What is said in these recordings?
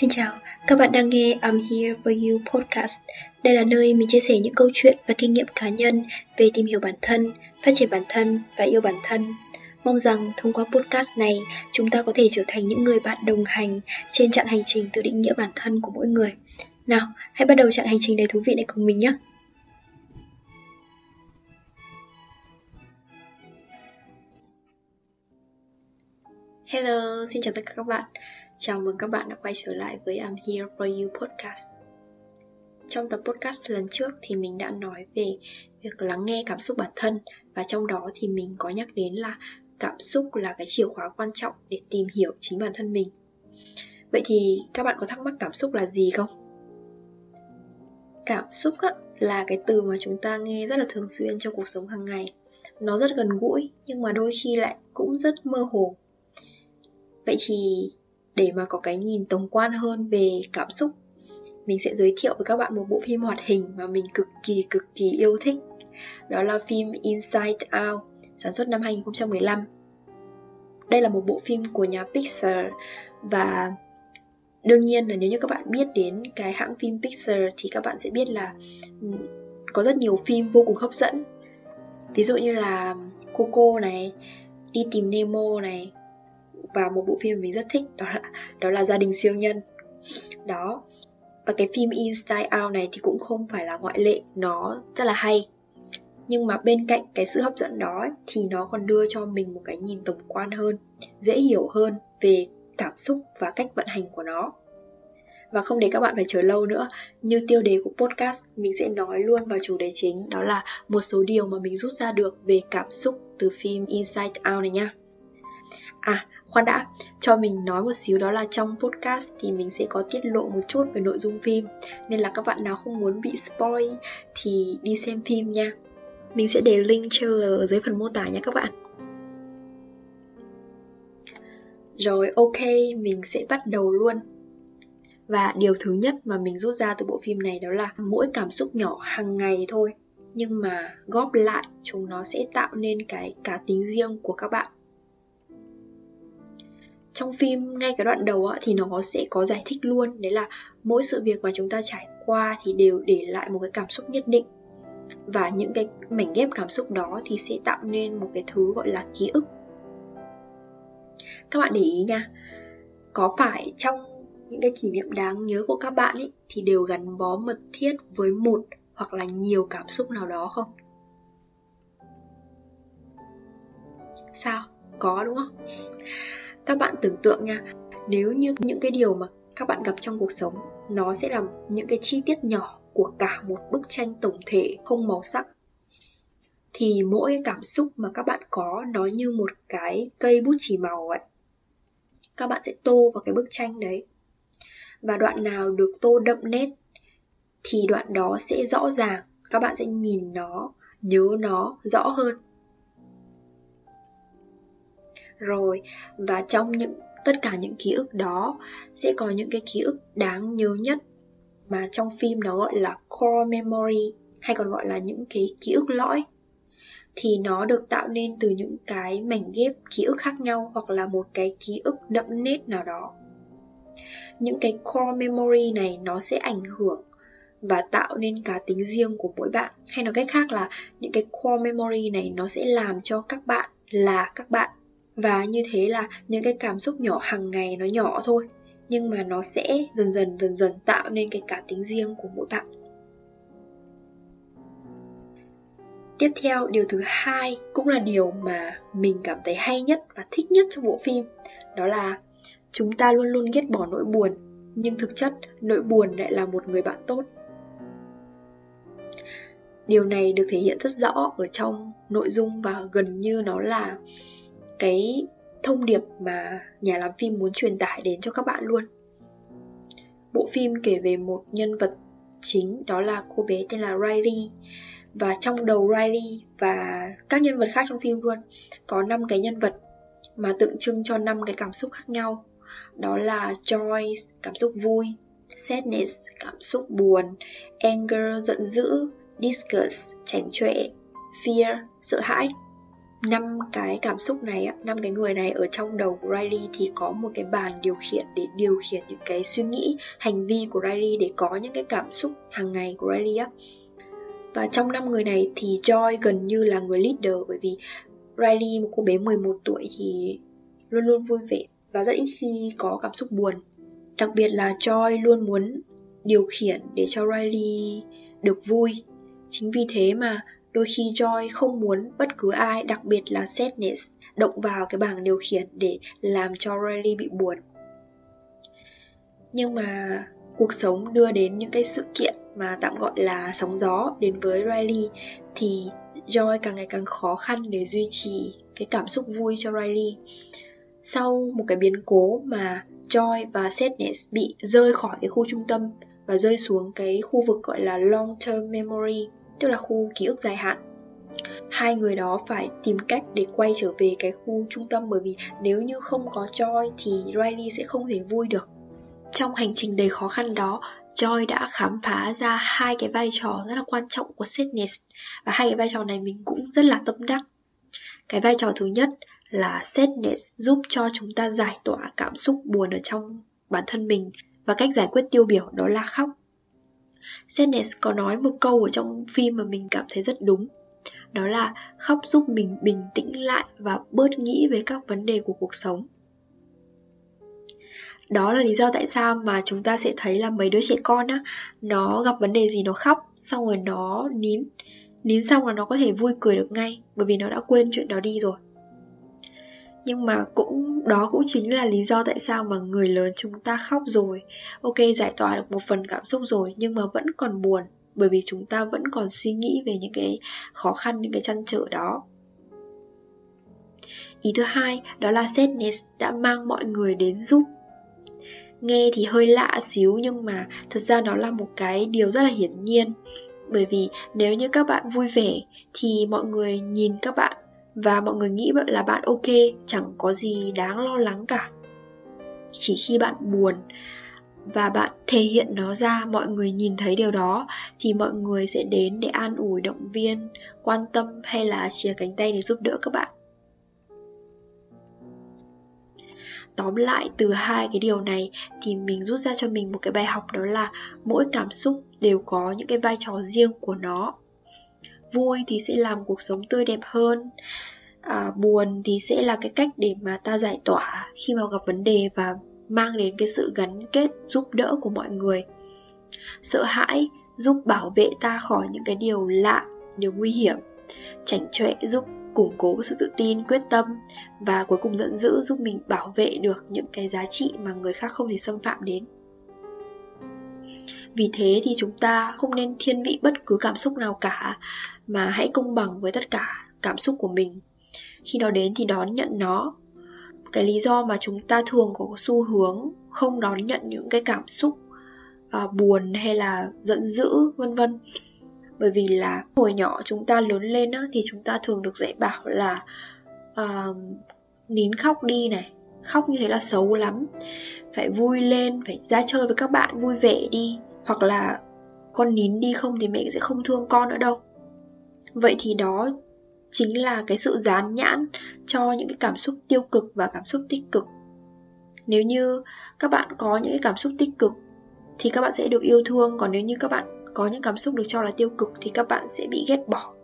Xin chào, các bạn đang nghe I'm Here For You podcast. Đây là nơi mình chia sẻ những câu chuyện và kinh nghiệm cá nhân về tìm hiểu bản thân, phát triển bản thân và yêu bản thân. Mong rằng thông qua podcast này, chúng ta có thể trở thành những người bạn đồng hành trên chặng hành trình tự định nghĩa bản thân của mỗi người. Nào, hãy bắt đầu chặng hành trình đầy thú vị này cùng mình nhé! Hello, xin chào tất cả các bạn. Chào mừng các bạn đã quay trở lại với I'm Here For You podcast. Trong tập podcast lần trước thì mình đã nói về việc lắng nghe cảm xúc bản thân và trong đó thì mình có nhắc đến là cảm xúc là cái chìa khóa quan trọng để tìm hiểu chính bản thân mình. Vậy thì các bạn có thắc mắc cảm xúc là gì không? Cảm xúc á, là cái từ mà chúng ta nghe rất là thường xuyên trong cuộc sống hàng ngày. Nó rất gần gũi nhưng mà đôi khi lại cũng rất mơ hồ. Vậy thì để mà có cái nhìn tổng quan hơn về cảm xúc. Mình sẽ giới thiệu với các bạn một bộ phim hoạt hình mà mình cực kỳ cực kỳ yêu thích. Đó là phim Inside Out, sản xuất năm 2015 đây là một bộ phim của nhà Pixar và đương nhiên là nếu như các bạn biết đến cái hãng phim Pixar thì các bạn sẽ biết là có rất nhiều phim vô cùng hấp dẫn. Ví dụ như là Coco này đi tìm Nemo này và một bộ phim mà mình rất thích đó là đó là gia đình siêu nhân. Đó. Và cái phim Inside Out này thì cũng không phải là ngoại lệ nó rất là hay. Nhưng mà bên cạnh cái sự hấp dẫn đó ấy, thì nó còn đưa cho mình một cái nhìn tổng quan hơn dễ hiểu hơn về cảm xúc và cách vận hành của nó. Và không để các bạn phải chờ lâu nữa như tiêu đề của podcast mình sẽ nói luôn vào chủ đề chính đó là một số điều mà mình rút ra được về cảm xúc từ phim Inside Out này nha. À, khoan đã, cho mình nói một xíu đó là trong podcast thì mình sẽ có tiết lộ một chút về nội dung phim. Nên là các bạn nào không muốn bị spoil thì đi xem phim nha. Mình sẽ để link trailer ở dưới phần mô tả nha các bạn. Rồi ok, mình sẽ bắt đầu luôn. Và điều thứ nhất mà mình rút ra từ bộ phim này đó là mỗi cảm xúc nhỏ hàng ngày thôi. Nhưng mà góp lại chúng nó sẽ tạo nên cái cá tính riêng của các bạn trong phim ngay cái đoạn đầu á, thì nó sẽ có giải thích luôn. Đấy là mỗi sự việc mà chúng ta trải qua thì đều để lại một cái cảm xúc nhất định. Và những cái mảnh ghép cảm xúc đó thì sẽ tạo nên một cái thứ gọi là ký ức. Các bạn để ý nha có phải trong những cái kỷ niệm đáng nhớ của các bạn ấy thì đều gắn bó mật thiết với một hoặc là nhiều cảm xúc nào đó không? Sao? Có đúng không? Các bạn tưởng tượng nha, nếu như những cái điều mà các bạn gặp trong cuộc sống, nó sẽ là những cái chi tiết nhỏ của cả một bức tranh tổng thể không màu sắc. Thì mỗi cảm xúc mà các bạn có nó như một cái cây bút chì màu vậy các bạn sẽ tô vào cái bức tranh đấy. Và đoạn nào được tô đậm nét thì đoạn đó sẽ rõ ràng, các bạn sẽ nhìn nó, nhớ nó rõ hơn rồi, và trong những, tất cả những ký ức đó sẽ có những cái ký ức đáng nhớ nhất mà trong phim nó gọi là core memory, hay còn gọi là những cái ký ức lõi. Thì nó được tạo nên từ những cái mảnh ghép ký ức khác nhau hoặc là một cái ký ức đậm nét nào đó. Những cái core memory này nó sẽ ảnh hưởng và tạo nên cá tính riêng của mỗi bạn. Hay nói cách khác là, những cái core memory này nó sẽ làm cho các bạn là các bạn và như thế là những cái cảm xúc nhỏ hàng ngày nó nhỏ thôi, nhưng mà nó sẽ dần dần dần dần tạo nên cái cá tính riêng của mỗi bạn. Tiếp theo, điều thứ hai cũng là điều mà mình cảm thấy hay nhất và thích nhất trong bộ phim, đó là chúng ta luôn luôn ghét bỏ nỗi buồn, nhưng thực chất nỗi buồn lại là một người bạn tốt. Điều này được thể hiện rất rõ ở trong nội dung và gần như nó là cái thông điệp mà nhà làm phim muốn truyền tải đến cho các bạn luôn. Bộ phim kể về một nhân vật chính, đó là cô bé tên là Riley. Và trong đầu Riley và các nhân vật khác trong phim luôn, có năm cái nhân vật mà tượng trưng cho năm cái cảm xúc khác nhau. Đó là joy cảm xúc vui, sadness, cảm xúc buồn, anger, giận dữ, disgust, chảnh chọe, fear, sợ hãi năm cái cảm xúc này năm cái người này ở trong đầu của Riley thì có một cái bàn điều khiển để điều khiển những cái suy nghĩ, hành vi của Riley để có những cái cảm xúc hàng ngày của Riley á. Và trong năm người này thì Joy gần như là người leader bởi vì Riley, một cô bé 11 tuổi thì luôn luôn vui vẻ và rất ít khi có cảm xúc buồn. Đặc biệt là Joy luôn muốn điều khiển để cho Riley được vui. Chính vì thế mà Đôi khi Joy không muốn bất cứ ai, đặc biệt là Sadness, động vào cái bảng điều khiển để làm cho Riley bị buồn. Nhưng mà cuộc sống đưa đến những cái sự kiện mà tạm gọi là sóng gió đến với Riley thì Joy càng ngày càng khó khăn để duy trì cái cảm xúc vui cho Riley. Sau một cái biến cố mà Joy và Sadness bị rơi khỏi cái khu trung tâm và rơi xuống cái khu vực gọi là long term memory tức là khu ký ức dài hạn hai người đó phải tìm cách để quay trở về cái khu trung tâm bởi vì nếu như không có Joy thì Riley sẽ không thể vui được. Trong hành trình đầy khó khăn đó, Joy đã khám phá ra hai cái vai trò rất là quan trọng của Sadness và hai cái vai trò này mình cũng rất là tâm đắc. Cái vai trò thứ nhất là Sadness giúp cho chúng ta giải tỏa cảm xúc buồn ở trong bản thân mình và cách giải quyết tiêu biểu đó là khóc. Sadness có nói một câu ở trong phim mà mình cảm thấy rất đúng. Đó là khóc giúp mình bình tĩnh lại và bớt nghĩ về các vấn đề của cuộc sống. Đó là lý do tại sao mà chúng ta sẽ thấy là mấy đứa trẻ con á, nó gặp vấn đề gì nó khóc, xong rồi nó nín. Nín xong là nó có thể vui cười được ngay, bởi vì nó đã quên chuyện đó đi rồi nhưng mà cũng, đó cũng chính là lý do tại sao mà người lớn chúng ta khóc rồi. Ok, giải tỏa được một phần cảm xúc rồi, nhưng mà vẫn còn buồn, bởi vì chúng ta vẫn còn suy nghĩ về những cái khó khăn, những cái chăn trở đó. Ý thứ hai, đó là sadness đã mang mọi người đến giúp. Nghe thì hơi lạ xíu, nhưng mà thật ra nó là một cái điều rất là hiển nhiên. Bởi vì nếu như các bạn vui vẻ, thì mọi người nhìn các bạn và mọi người nghĩ là bạn ok, chẳng có gì đáng lo lắng cả. Chỉ khi bạn buồn và bạn thể hiện nó ra, mọi người nhìn thấy điều đó, thì mọi người sẽ đến để an ủi, động viên, quan tâm hay là chia cánh tay để giúp đỡ các bạn. Tóm lại, từ hai cái điều này thì mình rút ra cho mình một cái bài học, đó là mỗi cảm xúc đều có những cái vai trò riêng của nó vui thì sẽ làm cuộc sống tươi đẹp hơn. À, buồn thì sẽ là cái cách để mà ta giải tỏa khi mà gặp vấn đề và mang đến cái sự gắn kết giúp đỡ của mọi người. Sợ hãi giúp bảo vệ ta khỏi những cái điều lạ điều nguy hiểm. Chảnh chọe giúp củng cố sự tự tin quyết tâm và cuối cùng giận dữ giúp mình bảo vệ được những cái giá trị mà người khác không thể xâm phạm đến vì thế thì chúng ta không nên thiên vị bất cứ cảm xúc nào cả mà hãy công bằng với tất cả cảm xúc của mình. Khi nó đến thì đón nhận nó. Cái lý do mà chúng ta thường có xu hướng không đón nhận những cái cảm xúc uh, buồn hay là giận dữ vân vân. Bởi vì là hồi nhỏ chúng ta lớn lên á, thì chúng ta thường được dạy bảo là uh, nín khóc đi này khóc như thế là xấu lắm. Phải vui lên phải ra chơi với các bạn vui vẻ đi hoặc là con nín đi không thì mẹ sẽ không thương con nữa đâu. Vậy thì đó chính là cái sự dán nhãn cho những cái cảm xúc tiêu cực và cảm xúc tích cực. Nếu như các bạn có những cái cảm xúc tích cực thì các bạn sẽ được yêu thương, còn nếu như các bạn có những cảm xúc được cho là tiêu cực thì các bạn sẽ bị ghét bỏ.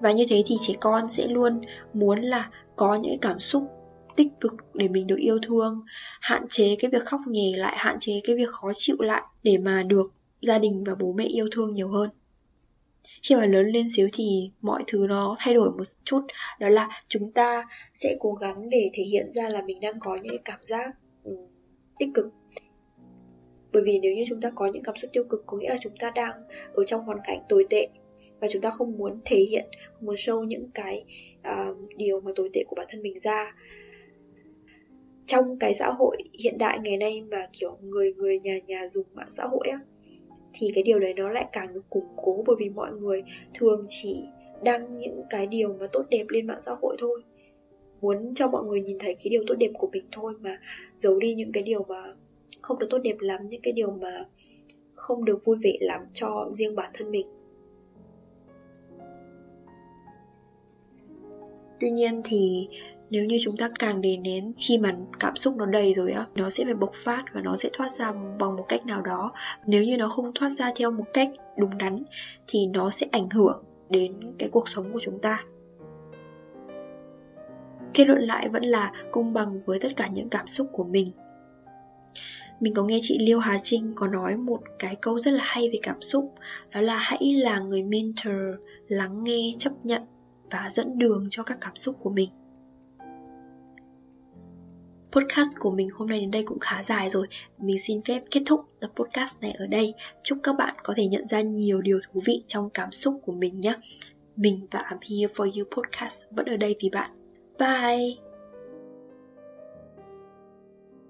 Và như thế thì trẻ con sẽ luôn muốn là có những cái cảm xúc tích cực để mình được yêu thương hạn chế cái việc khóc nhè lại hạn chế cái việc khó chịu lại để mà được gia đình và bố mẹ yêu thương nhiều hơn. Khi mà lớn lên xíu thì mọi thứ nó thay đổi một chút đó là chúng ta sẽ cố gắng để thể hiện ra là mình đang có những cái cảm giác ừ, tích cực. Bởi vì nếu như chúng ta có những cảm xúc tiêu cực có nghĩa là chúng ta đang ở trong hoàn cảnh tồi tệ và chúng ta không muốn thể hiện không muốn show những cái uh, điều mà tồi tệ của bản thân mình ra trong cái xã hội hiện đại ngày nay mà, kiểu, người người nhà nhà dùng mạng xã hội á, thì cái điều đấy nó lại càng được củng cố bởi vì mọi người thường chỉ đăng những cái điều mà tốt đẹp lên mạng xã hội thôi. Muốn cho mọi người nhìn thấy cái điều tốt đẹp của mình thôi mà giấu đi những cái điều mà không được tốt đẹp lắm, những cái điều mà không được vui vẻ lắm cho riêng bản thân mình. Tuy nhiên thì nếu như chúng ta càng đề nén khi mà cảm xúc nó đầy rồi á, nó sẽ phải bộc phát và nó sẽ thoát ra bằng một cách nào đó. Nếu như nó không thoát ra theo một cách đúng đắn, thì nó sẽ ảnh hưởng đến cái cuộc sống của chúng ta. Kết luận lại vẫn là công bằng với tất cả những cảm xúc của mình. Mình có nghe chị Liêu Hà Trinh có nói một cái câu rất là hay về cảm xúc, đó là hãy là người mentor, lắng nghe, chấp nhận và dẫn đường cho các cảm xúc của mình podcast của mình hôm nay đến đây cũng khá dài rồi. Mình xin phép kết thúc tập podcast này ở đây. Chúc các bạn có thể nhận ra nhiều điều thú vị trong cảm xúc của mình nhé. Mình và I'm Here For You podcast vẫn ở đây vì bạn. Bye!